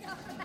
Radio Start.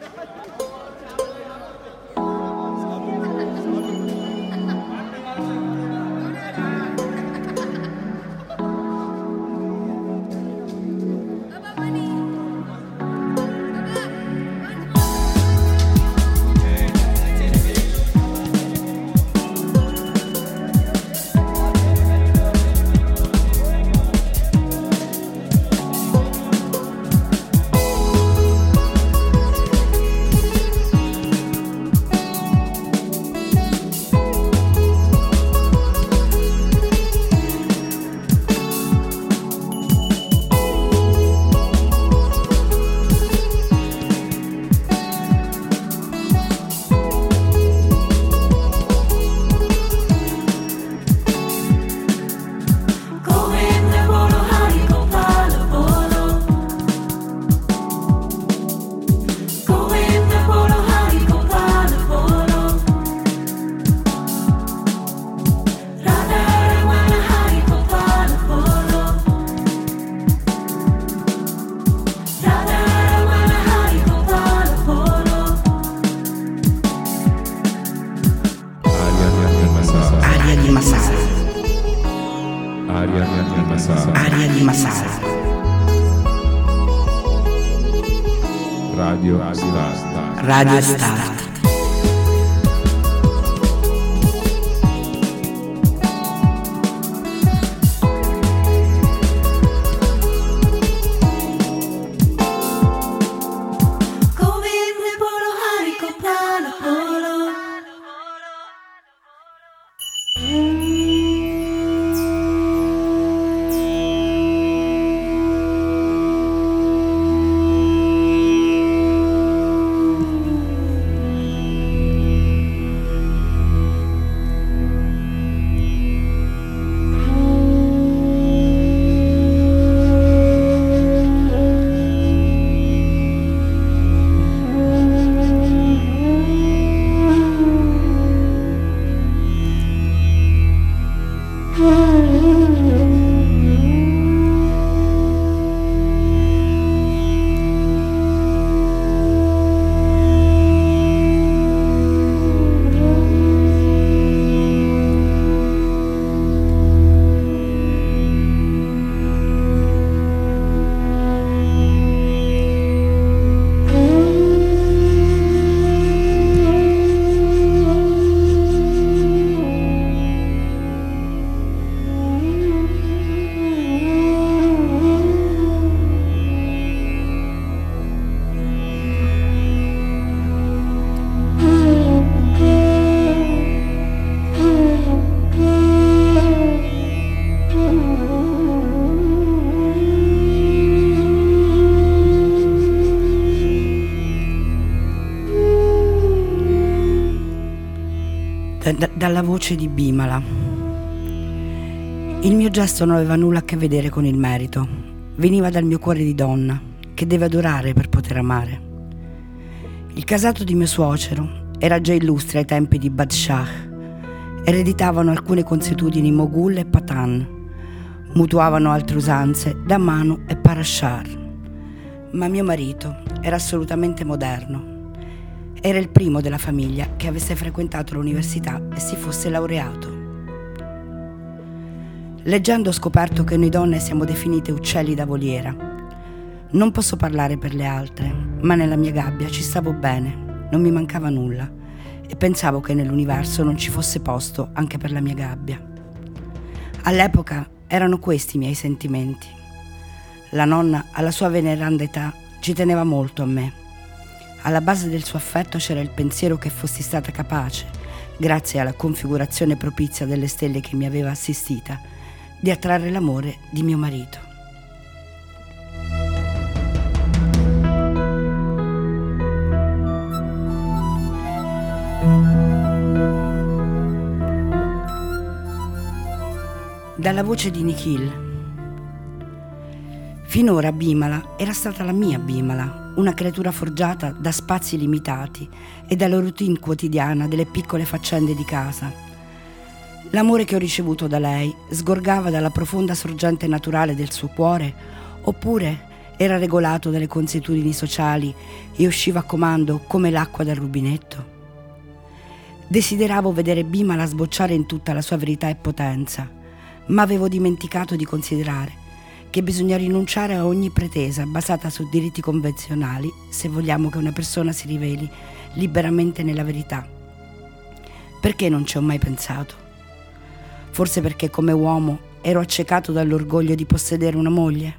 Rajasthan voce di Bimala. Il mio gesto non aveva nulla a che vedere con il merito, veniva dal mio cuore di donna, che deve adorare per poter amare. Il casato di mio suocero era già illustre ai tempi di Badshah, ereditavano alcune consuetudini Mogul e Patan, mutuavano altre usanze da Manu e Parashar. Ma mio marito era assolutamente moderno era il primo della famiglia che avesse frequentato l'università e si fosse laureato. Leggendo ho scoperto che noi donne siamo definite uccelli da voliera. Non posso parlare per le altre, ma nella mia gabbia ci stavo bene, non mi mancava nulla e pensavo che nell'universo non ci fosse posto anche per la mia gabbia. All'epoca erano questi i miei sentimenti. La nonna, alla sua veneranda età, ci teneva molto a me alla base del suo affetto c'era il pensiero che fossi stata capace, grazie alla configurazione propizia delle stelle che mi aveva assistita, di attrarre l'amore di mio marito. Dalla voce di Nikhil. Finora Bimala era stata la mia Bimala, una creatura forgiata da spazi limitati e dalla routine quotidiana delle piccole faccende di casa. L'amore che ho ricevuto da lei sgorgava dalla profonda sorgente naturale del suo cuore oppure Era regolato dalle consuetudini sociali e usciva a comando come l'acqua dal rubinetto? Desideravo vedere Bimala sbocciare in tutta la sua verità e potenza, ma avevo dimenticato di considerare che bisogna rinunciare a ogni pretesa basata su diritti convenzionali se vogliamo che una persona si riveli liberamente nella verità. Perché non ci ho mai pensato? Forse perché come uomo ero accecato dall'orgoglio di possedere una moglie?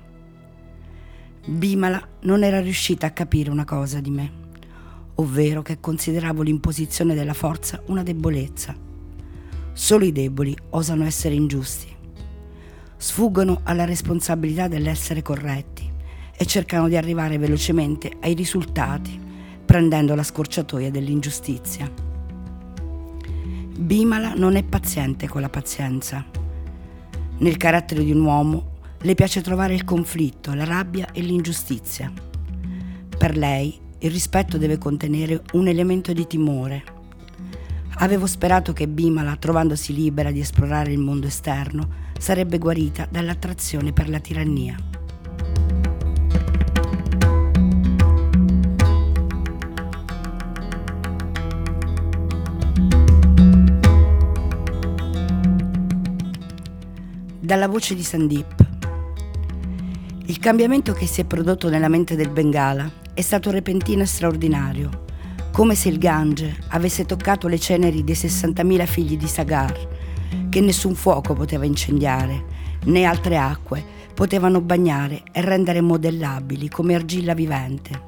Bimala non era riuscita a capire una cosa di me, ovvero che consideravo l'imposizione della forza una debolezza. Solo i deboli osano essere ingiusti sfuggono alla responsabilità dell'essere corretti e cercano di arrivare velocemente ai risultati, prendendo la scorciatoia dell'ingiustizia. Bimala non è paziente con la pazienza. Nel carattere di un uomo le piace trovare il conflitto, la rabbia e l'ingiustizia. Per lei il rispetto deve contenere un elemento di timore. Avevo sperato che Bimala, trovandosi libera di esplorare il mondo esterno, sarebbe guarita dall'attrazione per la tirannia. Dalla voce di Sandip. Il cambiamento che si è prodotto nella mente del Bengala è stato repentino e straordinario, come se il Gange avesse toccato le ceneri dei 60.000 figli di Sagar che nessun fuoco poteva incendiare, né altre acque potevano bagnare e rendere modellabili come argilla vivente.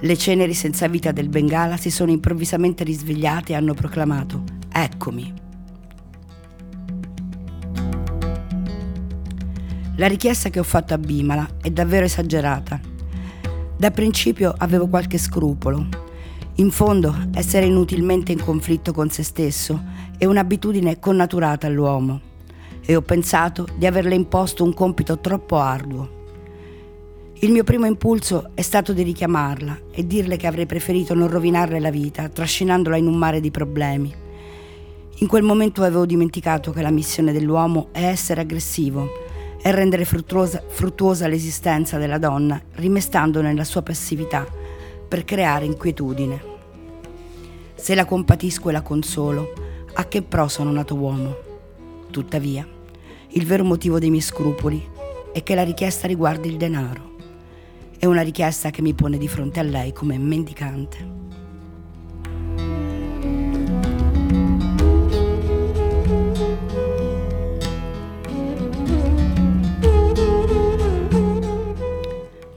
Le ceneri senza vita del Bengala si sono improvvisamente risvegliate e hanno proclamato Eccomi. La richiesta che ho fatto a Bimala è davvero esagerata. Da principio avevo qualche scrupolo. In fondo, essere inutilmente in conflitto con se stesso è un'abitudine connaturata all'uomo e ho pensato di averle imposto un compito troppo arduo. Il mio primo impulso è stato di richiamarla e dirle che avrei preferito non rovinarle la vita, trascinandola in un mare di problemi. In quel momento avevo dimenticato che la missione dell'uomo è essere aggressivo e rendere fruttuosa, fruttuosa l'esistenza della donna, rimestando nella sua passività per creare inquietudine. Se la compatisco e la consolo, a che pro sono nato uomo. Tuttavia, il vero motivo dei miei scrupoli è che la richiesta riguarda il denaro. È una richiesta che mi pone di fronte a lei come mendicante.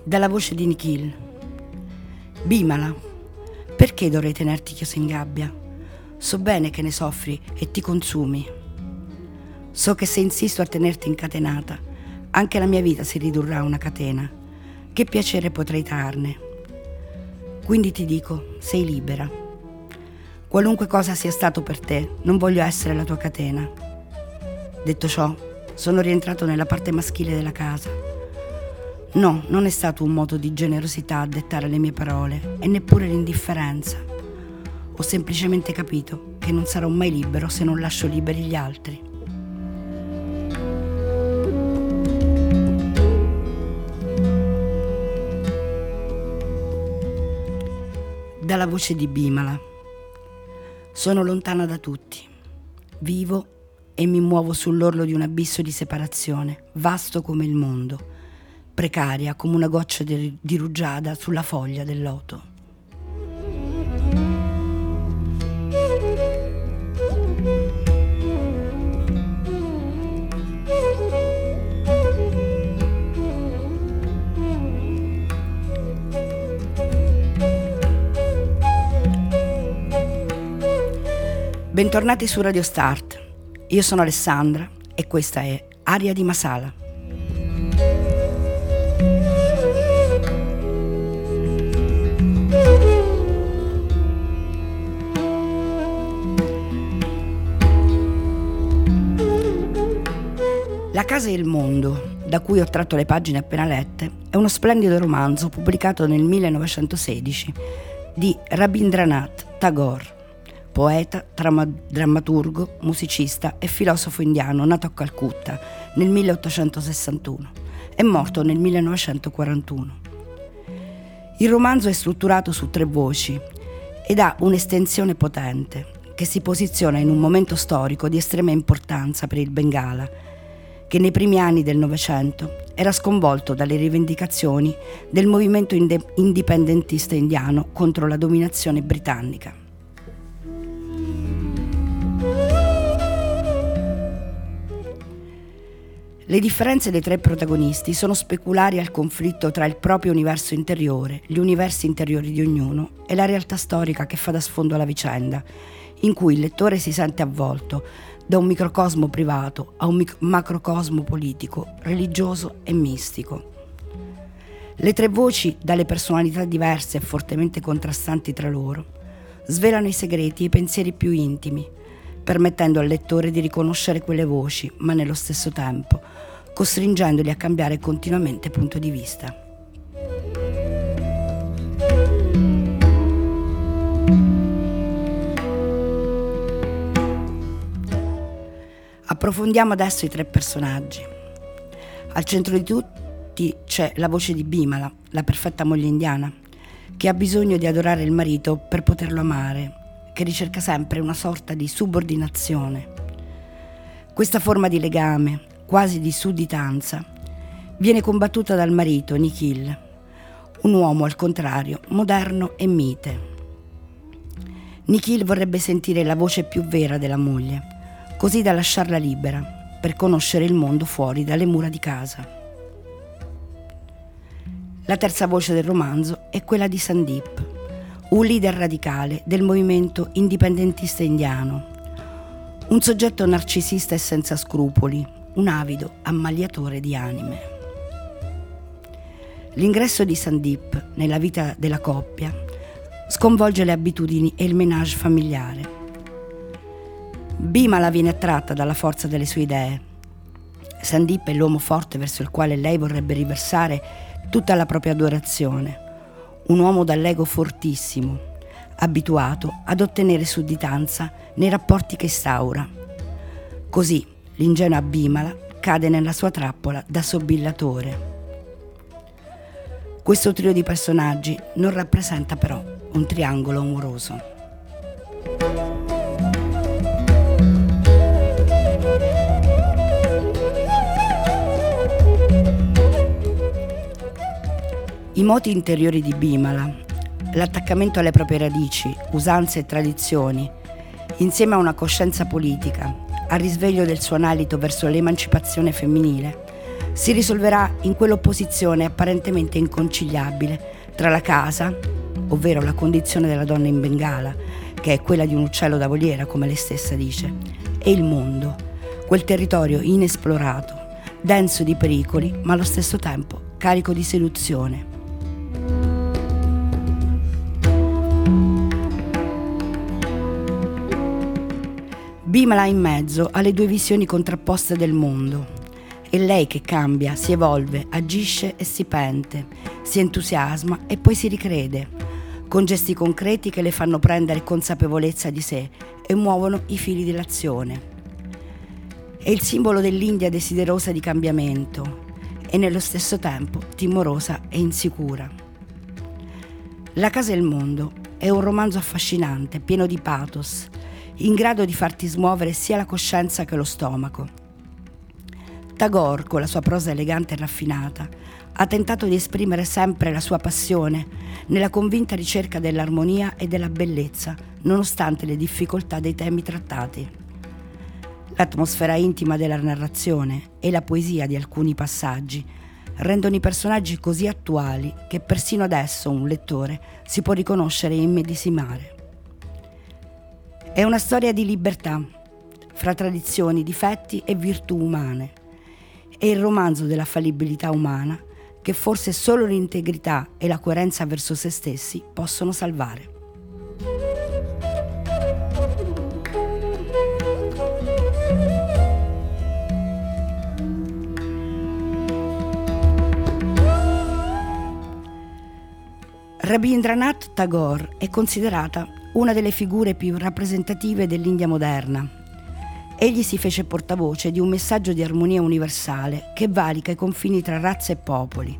Dalla voce di Nikhil. Bimala, perché dovrei tenerti chiuso in gabbia? So bene che ne soffri e ti consumi. So che se insisto a tenerti incatenata, anche la mia vita si ridurrà a una catena. Che piacere potrei trarne? Quindi ti dico, sei libera. Qualunque cosa sia stato per te, non voglio essere la tua catena. Detto ciò, sono rientrato nella parte maschile della casa. No, non è stato un moto di generosità a dettare le mie parole e neppure l'indifferenza. Ho semplicemente capito che non sarò mai libero se non lascio liberi gli altri. Dalla voce di Bimala. Sono lontana da tutti. Vivo e mi muovo sull'orlo di un abisso di separazione, vasto come il mondo, precaria come una goccia di, di rugiada sulla foglia del loto. Bentornati su Radio Start. Io sono Alessandra e questa è Aria di Masala. La casa e il mondo, da cui ho tratto le pagine appena lette, è uno splendido romanzo pubblicato nel 1916 di Rabindranath Tagore poeta, trama- drammaturgo, musicista e filosofo indiano nato a Calcutta nel 1861. È morto nel 1941. Il romanzo è strutturato su tre voci ed ha un'estensione potente che si posiziona in un momento storico di estrema importanza per il Bengala, che nei primi anni del Novecento era sconvolto dalle rivendicazioni del movimento indipendentista indiano contro la dominazione britannica. Le differenze dei tre protagonisti sono speculari al conflitto tra il proprio universo interiore, gli universi interiori di ognuno e la realtà storica che fa da sfondo alla vicenda, in cui il lettore si sente avvolto da un microcosmo privato a un mic- macrocosmo politico, religioso e mistico. Le tre voci, dalle personalità diverse e fortemente contrastanti tra loro, svelano i segreti e i pensieri più intimi, permettendo al lettore di riconoscere quelle voci, ma nello stesso tempo costringendoli a cambiare continuamente punto di vista. Approfondiamo adesso i tre personaggi. Al centro di tutti c'è la voce di Bimala, la perfetta moglie indiana, che ha bisogno di adorare il marito per poterlo amare che ricerca sempre una sorta di subordinazione. Questa forma di legame, quasi di sudditanza, viene combattuta dal marito Nikhil, un uomo al contrario, moderno e mite. Nikhil vorrebbe sentire la voce più vera della moglie, così da lasciarla libera per conoscere il mondo fuori dalle mura di casa. La terza voce del romanzo è quella di Sandip, un leader radicale del movimento indipendentista indiano, un soggetto narcisista e senza scrupoli, un avido ammaliatore di anime. L'ingresso di Sandip nella vita della coppia sconvolge le abitudini e il menage familiare. Bimala viene attratta dalla forza delle sue idee. Sandip è l'uomo forte verso il quale lei vorrebbe riversare tutta la propria adorazione un uomo dall'ego fortissimo, abituato ad ottenere sudditanza nei rapporti che instaura. Così l'ingenua Bimala cade nella sua trappola da sobillatore. Questo trio di personaggi non rappresenta però un triangolo amoroso. I moti interiori di Bimala, l'attaccamento alle proprie radici, usanze e tradizioni, insieme a una coscienza politica, al risveglio del suo anelito verso l'emancipazione femminile, si risolverà in quell'opposizione apparentemente inconciliabile tra la casa, ovvero la condizione della donna in Bengala, che è quella di un uccello da voliera, come lei stessa dice, e il mondo, quel territorio inesplorato, denso di pericoli, ma allo stesso tempo carico di seduzione. Bimala in mezzo alle due visioni contrapposte del mondo. È lei che cambia, si evolve, agisce e si pente, si entusiasma e poi si ricrede, con gesti concreti che le fanno prendere consapevolezza di sé e muovono i fili dell'azione. È il simbolo dell'India desiderosa di cambiamento e nello stesso tempo timorosa e insicura. La casa e il mondo è un romanzo affascinante, pieno di pathos, in grado di farti smuovere sia la coscienza che lo stomaco. Tagore, con la sua prosa elegante e raffinata, ha tentato di esprimere sempre la sua passione nella convinta ricerca dell'armonia e della bellezza, nonostante le difficoltà dei temi trattati. L'atmosfera intima della narrazione e la poesia di alcuni passaggi rendono i personaggi così attuali che persino adesso un lettore si può riconoscere e immedesimare. È una storia di libertà, fra tradizioni, difetti e virtù umane. È il romanzo della fallibilità umana che forse solo l'integrità e la coerenza verso se stessi possono salvare. Rabindranath Tagore è considerata una delle figure più rappresentative dell'India moderna. Egli si fece portavoce di un messaggio di armonia universale che valica i confini tra razze e popoli,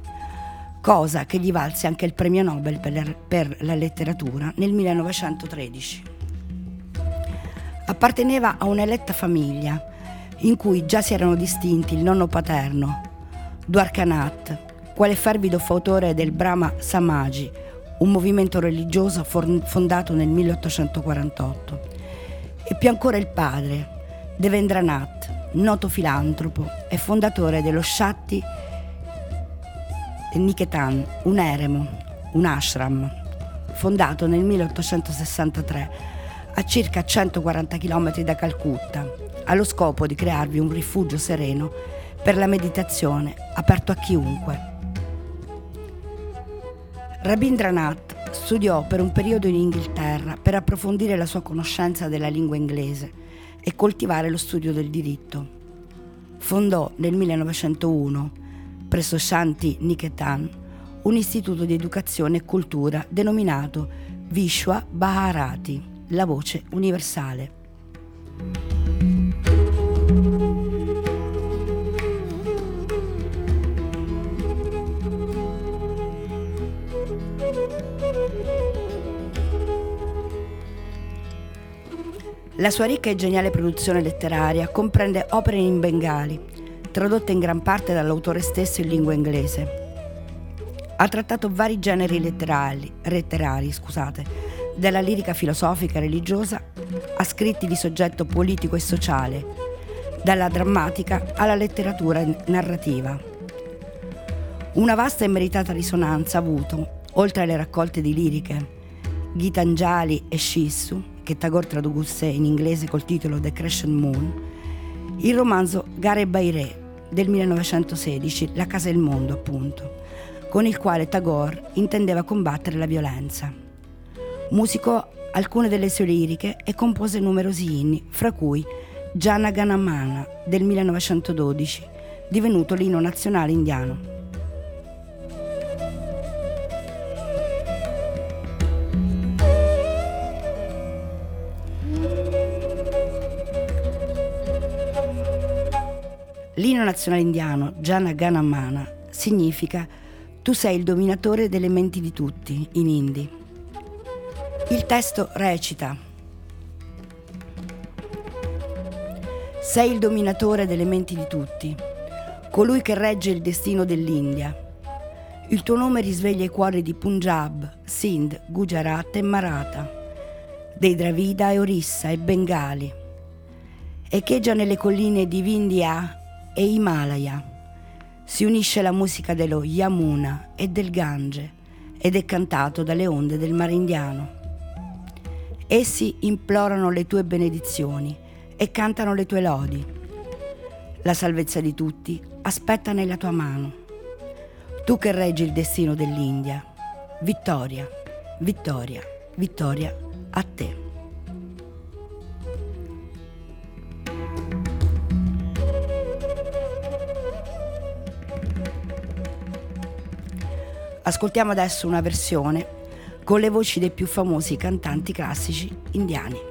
cosa che gli valse anche il premio Nobel per la, per la letteratura nel 1913. Apparteneva a un'eletta famiglia in cui già si erano distinti il nonno paterno, Dwarkanath, quale fervido fautore del Brahma Samaji, un movimento religioso fondato nel 1848, e più ancora il padre, Devendranath, noto filantropo e fondatore dello Shakti Niketan, un eremo, un ashram, fondato nel 1863 a circa 140 km da Calcutta, allo scopo di crearvi un rifugio sereno per la meditazione aperto a chiunque. Rabindranath studiò per un periodo in Inghilterra per approfondire la sua conoscenza della lingua inglese e coltivare lo studio del diritto. Fondò nel 1901, presso Shanti Niketan, un istituto di educazione e cultura denominato Vishwa Bharati, la voce universale. La sua ricca e geniale produzione letteraria comprende opere in bengali, tradotte in gran parte dall'autore stesso in lingua inglese. Ha trattato vari generi letterari, letterari scusate, dalla lirica filosofica e religiosa a scritti di soggetto politico e sociale, dalla drammatica alla letteratura narrativa. Una vasta e meritata risonanza ha avuto, oltre alle raccolte di liriche, Gitanjali e Shissu, che Tagore tradusse in inglese col titolo The Crescent Moon, il romanzo Gare Bairé del 1916, La casa e il mondo, appunto, con il quale Tagore intendeva combattere la violenza. Musicò alcune delle sue liriche e compose numerosi inni, fra cui Jana Ganamana del 1912, divenuto l'inno nazionale indiano. L'inno nazionale indiano, Jana Ganamana, significa tu sei il dominatore delle menti di tutti in hindi. Il testo recita Sei il dominatore delle menti di tutti, colui che regge il destino dell'India. Il tuo nome risveglia i cuori di Punjab, Sindh, Gujarat e Maratha, dei Dravida e Orissa e Bengali. Echeggia nelle colline di Vindhya e Himalaya. Si unisce la musica dello Yamuna e del Gange ed è cantato dalle onde del mare indiano. Essi implorano le tue benedizioni e cantano le tue lodi. La salvezza di tutti aspetta nella tua mano. Tu che reggi il destino dell'India, vittoria, vittoria, vittoria a te. Ascoltiamo adesso una versione con le voci dei più famosi cantanti classici indiani.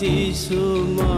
शु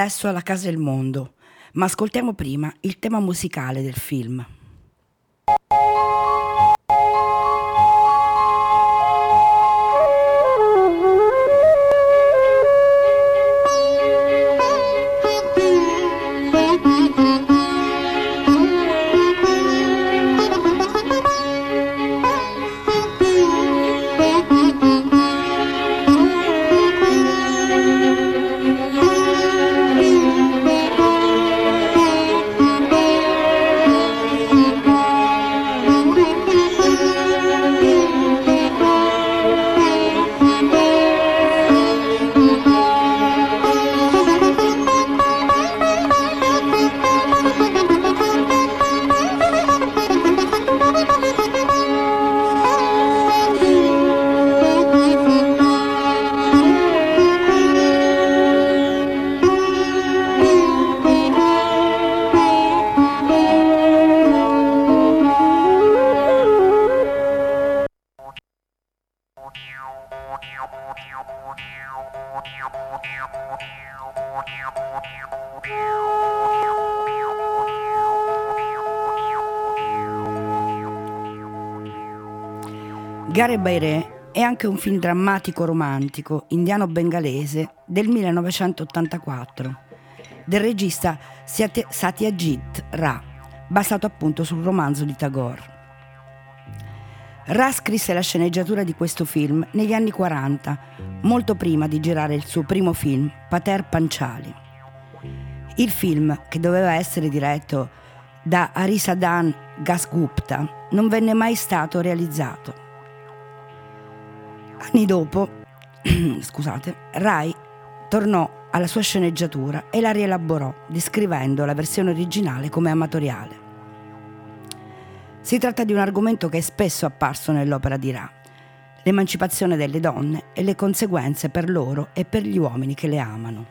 adesso alla Casa del Mondo, ma ascoltiamo prima il tema musicale del film. Gare Bairé è anche un film drammatico romantico indiano-bengalese del 1984 del regista Satyajit Ra, basato appunto sul romanzo di Tagore. Ra scrisse la sceneggiatura di questo film negli anni 40, molto prima di girare il suo primo film, Pater Panchali. Il film, che doveva essere diretto da Arisadan Gasgupta, non venne mai stato realizzato. Anni dopo, scusate, Rai tornò alla sua sceneggiatura e la rielaborò, descrivendo la versione originale come amatoriale. Si tratta di un argomento che è spesso apparso nell'opera di Ra, l'emancipazione delle donne e le conseguenze per loro e per gli uomini che le amano.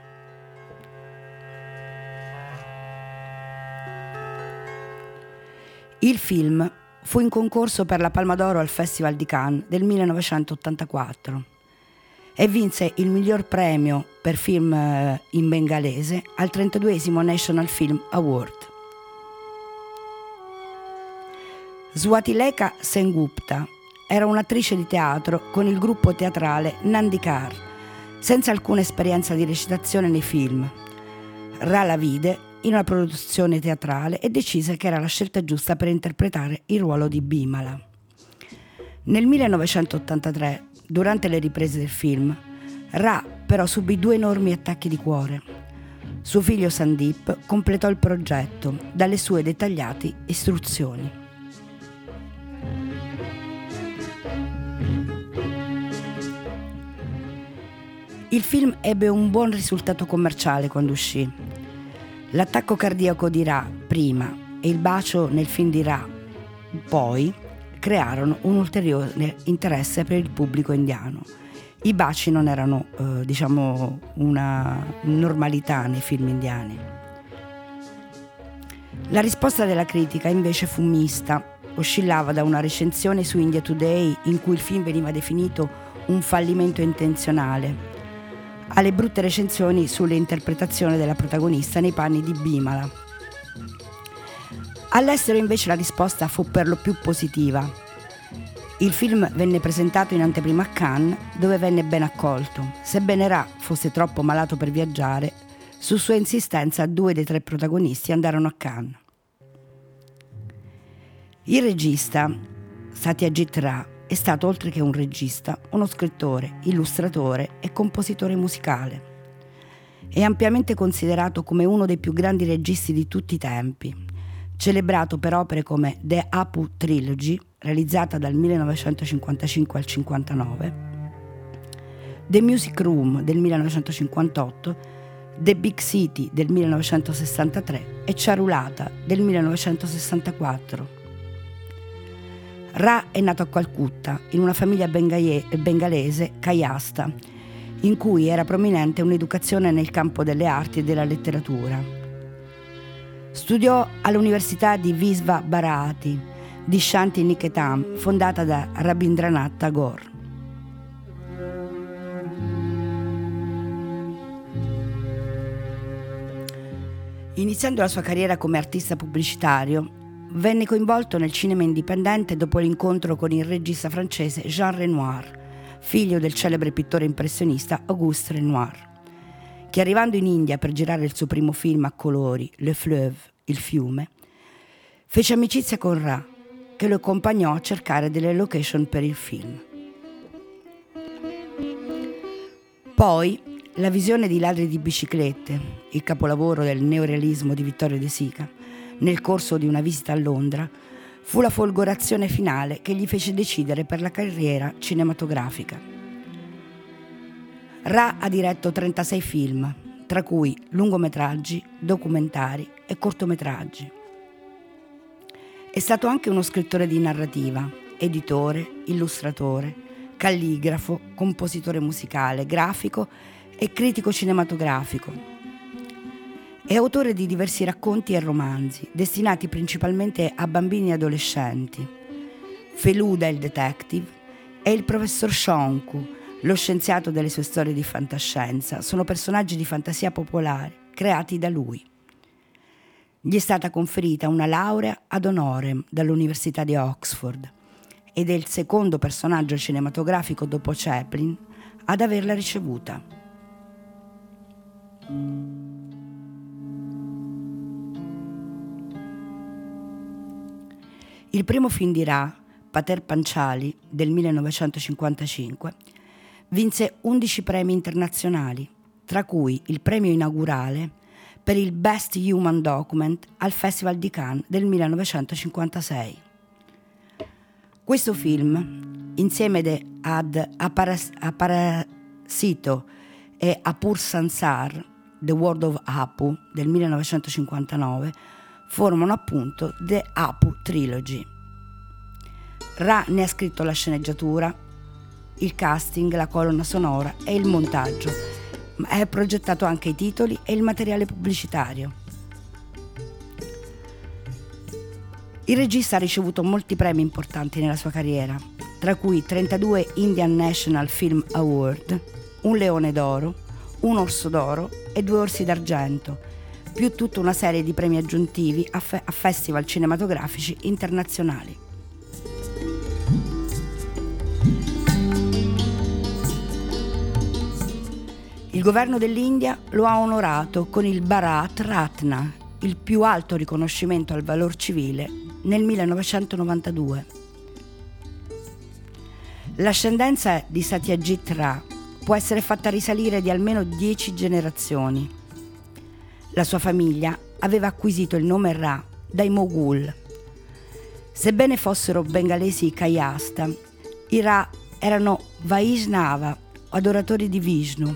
Il film fu in concorso per la Palma d'Oro al Festival di Cannes del 1984 e vinse il miglior premio per film eh, in bengalese al 32 National Film Award. Swatileka Sengupta era un'attrice di teatro con il gruppo teatrale Nandikar, senza alcuna esperienza di recitazione nei film. Ra la vide in una produzione teatrale e decise che era la scelta giusta per interpretare il ruolo di Bimala. Nel 1983, durante le riprese del film, Ra però subì due enormi attacchi di cuore. Suo figlio Sandip completò il progetto dalle sue dettagliate istruzioni. Il film ebbe un buon risultato commerciale quando uscì L'attacco cardiaco di Ra prima e il bacio nel film di Ra poi crearono un ulteriore interesse per il pubblico indiano. I baci non erano, eh, diciamo, una normalità nei film indiani. La risposta della critica invece fu mista, oscillava da una recensione su India Today in cui il film veniva definito un fallimento intenzionale alle brutte recensioni sull'interpretazione della protagonista nei panni di Bimala. All'estero invece la risposta fu per lo più positiva. Il film venne presentato in anteprima a Cannes, dove venne ben accolto. Sebbene Ra fosse troppo malato per viaggiare, su sua insistenza due dei tre protagonisti andarono a Cannes. Il regista, Satyajit Ra, è stato, oltre che un regista, uno scrittore, illustratore e compositore musicale. È ampiamente considerato come uno dei più grandi registi di tutti i tempi, celebrato per opere come The Apu Trilogy, realizzata dal 1955 al 59, The Music Room del 1958, The Big City del 1963 e Charulata del 1964. Ra è nato a Calcutta, in una famiglia bengalese kayasta, in cui era prominente un'educazione nel campo delle arti e della letteratura. Studiò all'Università di Visva Bharati di Shanti Niketam, fondata da Rabindranath Tagore. Iniziando la sua carriera come artista pubblicitario, venne coinvolto nel cinema indipendente dopo l'incontro con il regista francese Jean Renoir, figlio del celebre pittore impressionista Auguste Renoir, che arrivando in India per girare il suo primo film a colori, Le Fleuve, il fiume, fece amicizia con Ra, che lo accompagnò a cercare delle location per il film. Poi la visione di Ladri di biciclette, il capolavoro del neorealismo di Vittorio De Sica, nel corso di una visita a Londra, fu la folgorazione finale che gli fece decidere per la carriera cinematografica. Ra ha diretto 36 film, tra cui lungometraggi, documentari e cortometraggi. È stato anche uno scrittore di narrativa, editore, illustratore, calligrafo, compositore musicale, grafico è critico cinematografico. È autore di diversi racconti e romanzi, destinati principalmente a bambini e adolescenti. Feluda il detective e il professor Shonku, lo scienziato delle sue storie di fantascienza, sono personaggi di fantasia popolare creati da lui. Gli è stata conferita una laurea ad honorem dall'Università di Oxford ed è il secondo personaggio cinematografico dopo Chaplin ad averla ricevuta. Il primo film di Ra, Pater Panciali, del 1955, vinse 11 premi internazionali, tra cui il premio inaugurale per il Best Human Document al Festival di Cannes del 1956. Questo film, insieme ad Aparasito e Apur Sansar, The World of Apu del 1959 formano appunto The Apu Trilogy. Ra ne ha scritto la sceneggiatura, il casting, la colonna sonora e il montaggio, ma ha progettato anche i titoli e il materiale pubblicitario. Il regista ha ricevuto molti premi importanti nella sua carriera, tra cui 32 Indian National Film Award, un Leone d'Oro, un Orso d'Oro e due Orsi d'Argento, più tutta una serie di premi aggiuntivi a, fe- a festival cinematografici internazionali. Il governo dell'India lo ha onorato con il Bharat Ratna, il più alto riconoscimento al valor civile, nel 1992. L'ascendenza di Satyajit Ray può essere fatta risalire di almeno dieci generazioni. La sua famiglia aveva acquisito il nome Ra dai Moghul. Sebbene fossero bengalesi Kayasta, i Ra erano Vaishnava, adoratori di Vishnu,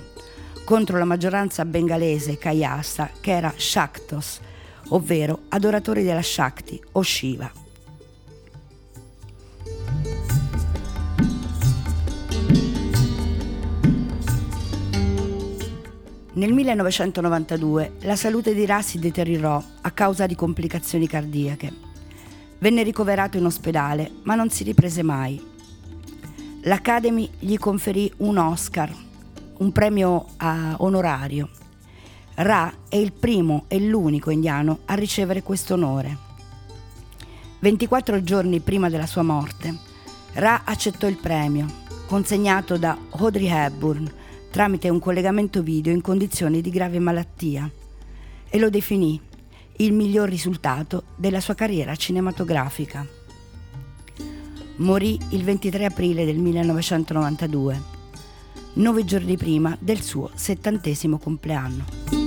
contro la maggioranza bengalese Kayasta che era Shaktos, ovvero adoratori della Shakti o Shiva. Nel 1992 la salute di Ra si deteriorò a causa di complicazioni cardiache. Venne ricoverato in ospedale, ma non si riprese mai. L'Academy gli conferì un Oscar, un premio onorario. Ra è il primo e l'unico indiano a ricevere questo onore. 24 giorni prima della sua morte, Ra accettò il premio, consegnato da Audrey Hepburn, tramite un collegamento video in condizioni di grave malattia e lo definì il miglior risultato della sua carriera cinematografica. Morì il 23 aprile del 1992, nove giorni prima del suo settantesimo compleanno.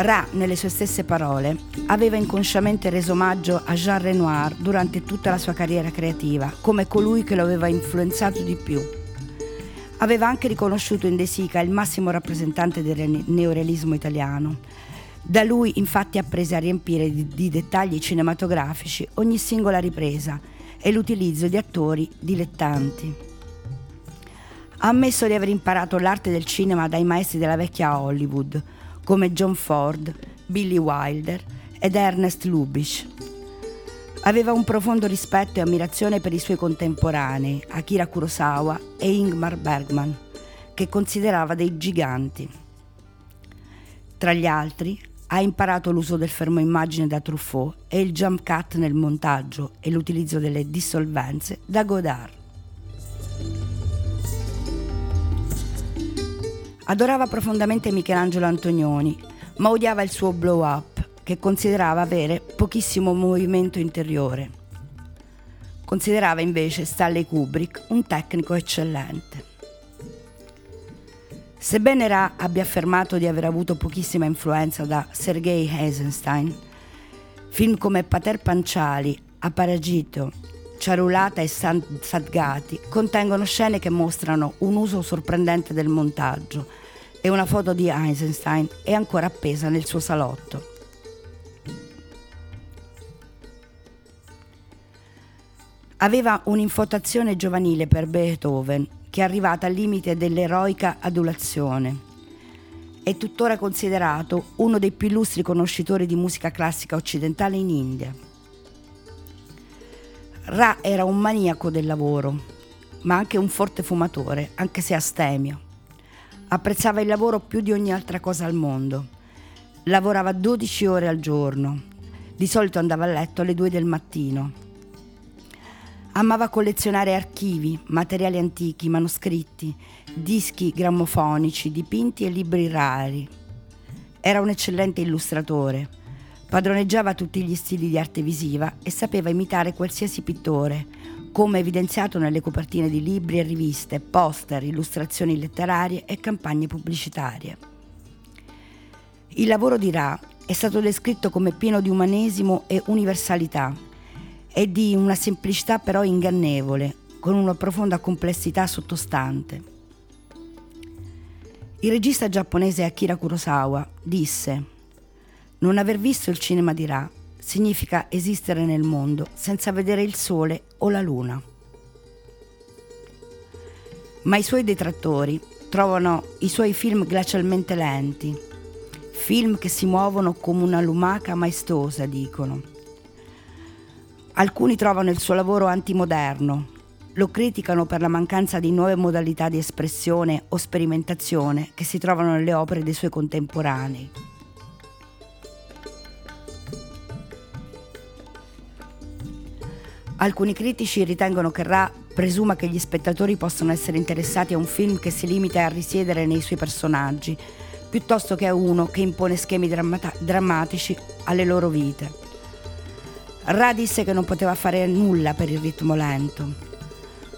Ra, nelle sue stesse parole, aveva inconsciamente reso omaggio a Jean Renoir durante tutta la sua carriera creativa, come colui che lo aveva influenzato di più. Aveva anche riconosciuto in De Sica il massimo rappresentante del neorealismo italiano. Da lui infatti apprese a riempire di, di dettagli cinematografici ogni singola ripresa e l'utilizzo di attori dilettanti. Ha ammesso di aver imparato l'arte del cinema dai maestri della vecchia Hollywood, come John Ford, Billy Wilder ed Ernest Lubitsch. Aveva un profondo rispetto e ammirazione per i suoi contemporanei, Akira Kurosawa e Ingmar Bergman, che considerava dei giganti. Tra gli altri, ha imparato l'uso del fermo immagine da Truffaut e il jump cut nel montaggio e l'utilizzo delle dissolvenze da Godard. Adorava profondamente Michelangelo Antonioni, ma odiava il suo blow up, che considerava avere pochissimo movimento interiore. Considerava invece Stanley Kubrick un tecnico eccellente. Sebbene Ra abbia affermato di aver avuto pochissima influenza da Sergei Eisenstein, film come Pater Panciali, Aparagito, Ciarulata e Sadgati contengono scene che mostrano un uso sorprendente del montaggio e una foto di Eisenstein è ancora appesa nel suo salotto. Aveva un'infotazione giovanile per Beethoven che è arrivata al limite dell'eroica adulazione. È tuttora considerato uno dei più illustri conoscitori di musica classica occidentale in India. Ra era un maniaco del lavoro, ma anche un forte fumatore, anche se astemio. Apprezzava il lavoro più di ogni altra cosa al mondo. Lavorava 12 ore al giorno. Di solito andava a letto alle 2 del mattino Amava collezionare archivi, materiali antichi, manoscritti, dischi grammofonici, dipinti e libri rari. Era un eccellente illustratore. Padroneggiava tutti gli stili di arte visiva e sapeva imitare qualsiasi pittore, come evidenziato nelle copertine di libri e riviste, poster, illustrazioni letterarie e campagne pubblicitarie. Il lavoro di Ra è stato descritto come pieno di umanesimo e universalità è di una semplicità però ingannevole, con una profonda complessità sottostante. Il regista giapponese Akira Kurosawa disse Non aver visto il cinema di Ra significa esistere nel mondo senza vedere il sole o la luna. Ma i suoi detrattori trovano i suoi film glacialmente lenti, film che si muovono come una lumaca maestosa, dicono Alcuni trovano il suo lavoro antimoderno, lo criticano per la mancanza di nuove modalità di espressione o sperimentazione che si trovano nelle opere dei suoi contemporanei. Alcuni critici ritengono che Ra presuma che gli spettatori possano essere interessati a un film che si limita a risiedere nei suoi personaggi, piuttosto che a uno che impone schemi drammata- drammatici alle loro vite. Ra disse che non poteva fare nulla per il ritmo lento.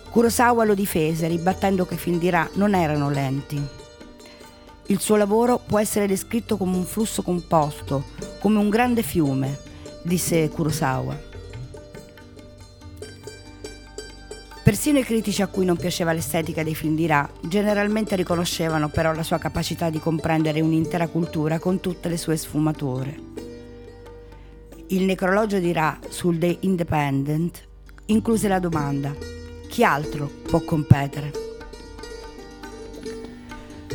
Kurosawa lo difese, ribattendo che i film di Ra non erano lenti. Il suo lavoro può essere descritto come un flusso composto, come un grande fiume, disse Kurosawa. Persino i critici a cui non piaceva l'estetica dei film di Ra generalmente riconoscevano però la sua capacità di comprendere un'intera cultura con tutte le sue sfumature il necrologio di Ra sul The Independent incluse la domanda chi altro può competere?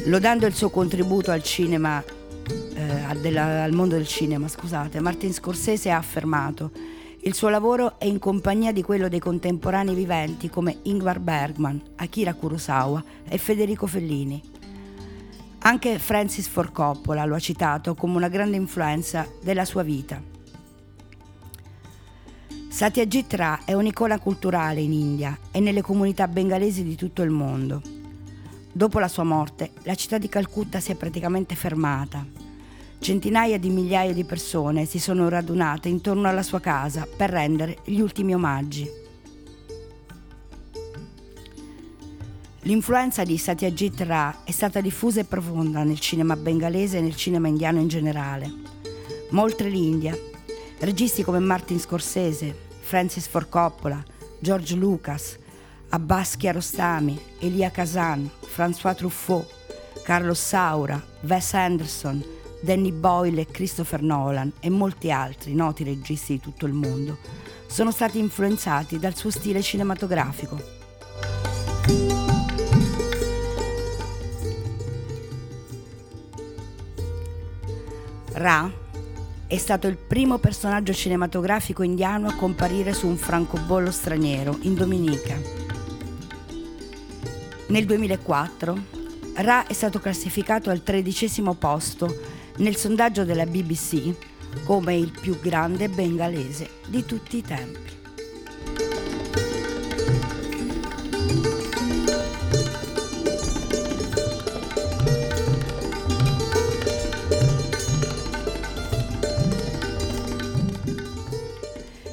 Lodando il suo contributo al cinema, eh, della, al mondo del cinema, scusate, Martin Scorsese ha affermato il suo lavoro è in compagnia di quello dei contemporanei viventi come Ingvar Bergman, Akira Kurosawa e Federico Fellini. Anche Francis Ford Coppola lo ha citato come una grande influenza della sua vita. Satyajit Ray è un'icona culturale in India e nelle comunità bengalesi di tutto il mondo. Dopo la sua morte, la città di Calcutta si è praticamente fermata. Centinaia di migliaia di persone si sono radunate intorno alla sua casa per rendere gli ultimi omaggi. L'influenza di Satyajit Ray è stata diffusa e profonda nel cinema bengalese e nel cinema indiano in generale. Ma oltre l'India, registi come Martin Scorsese, Francis Ford Coppola, George Lucas, Abbas Kiarostami, Elia Kazan, François Truffaut, Carlos Saura, Wes Anderson, Danny Boyle e Christopher Nolan e molti altri noti registi di tutto il mondo sono stati influenzati dal suo stile cinematografico. Ra È stato il primo personaggio cinematografico indiano a comparire su un francobollo straniero in Dominica. Nel 2004 Ra è stato classificato al tredicesimo posto nel sondaggio della BBC come il più grande bengalese di tutti i tempi.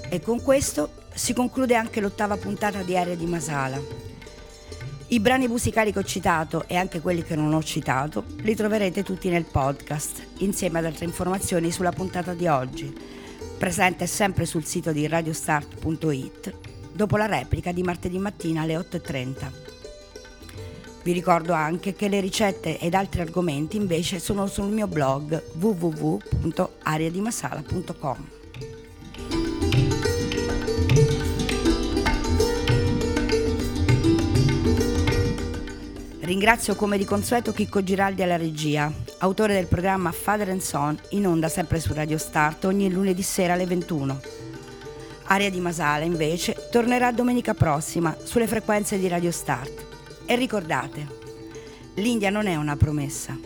E con questo si conclude anche l'ottava puntata di Aria di Masala. I brani musicali che ho citato e anche quelli che non ho citato li troverete tutti nel podcast, insieme ad altre informazioni sulla puntata di oggi, presente sempre sul sito di radiostart.it, dopo la replica di martedì mattina alle 8.30. Vi ricordo anche che le ricette ed altri argomenti invece sono sul mio blog www.ariadimasala.com. Ringrazio come di consueto Chicco Giraldi alla regia, autore del programma Father and Son, in onda sempre su Radio Start ogni lunedì sera alle 21. Aria di Masala invece tornerà domenica prossima sulle frequenze di Radio Start. E ricordate, l'India non è una promessa,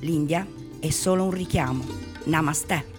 l'India è solo un richiamo. Namaste.